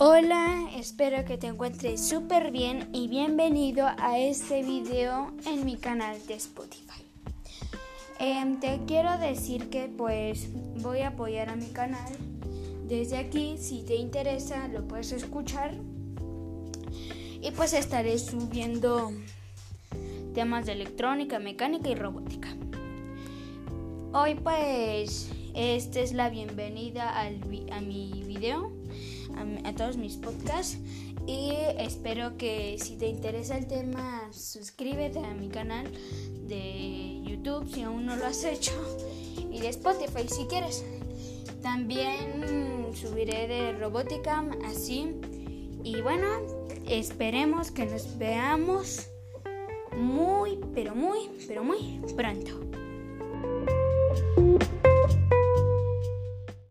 Hola, espero que te encuentres súper bien y bienvenido a este video en mi canal de Spotify. Em, te quiero decir que pues voy a apoyar a mi canal. Desde aquí, si te interesa, lo puedes escuchar. Y pues estaré subiendo temas de electrónica, mecánica y robótica. Hoy pues esta es la bienvenida a mi video, a, todos mis podcasts y espero que si te interesa el tema suscríbete a mi canal de YouTube si aún no lo has hecho y de Spotify si quieres. También subiré de robótica así y bueno, esperemos que nos veamos muy, pero muy, pero muy pronto.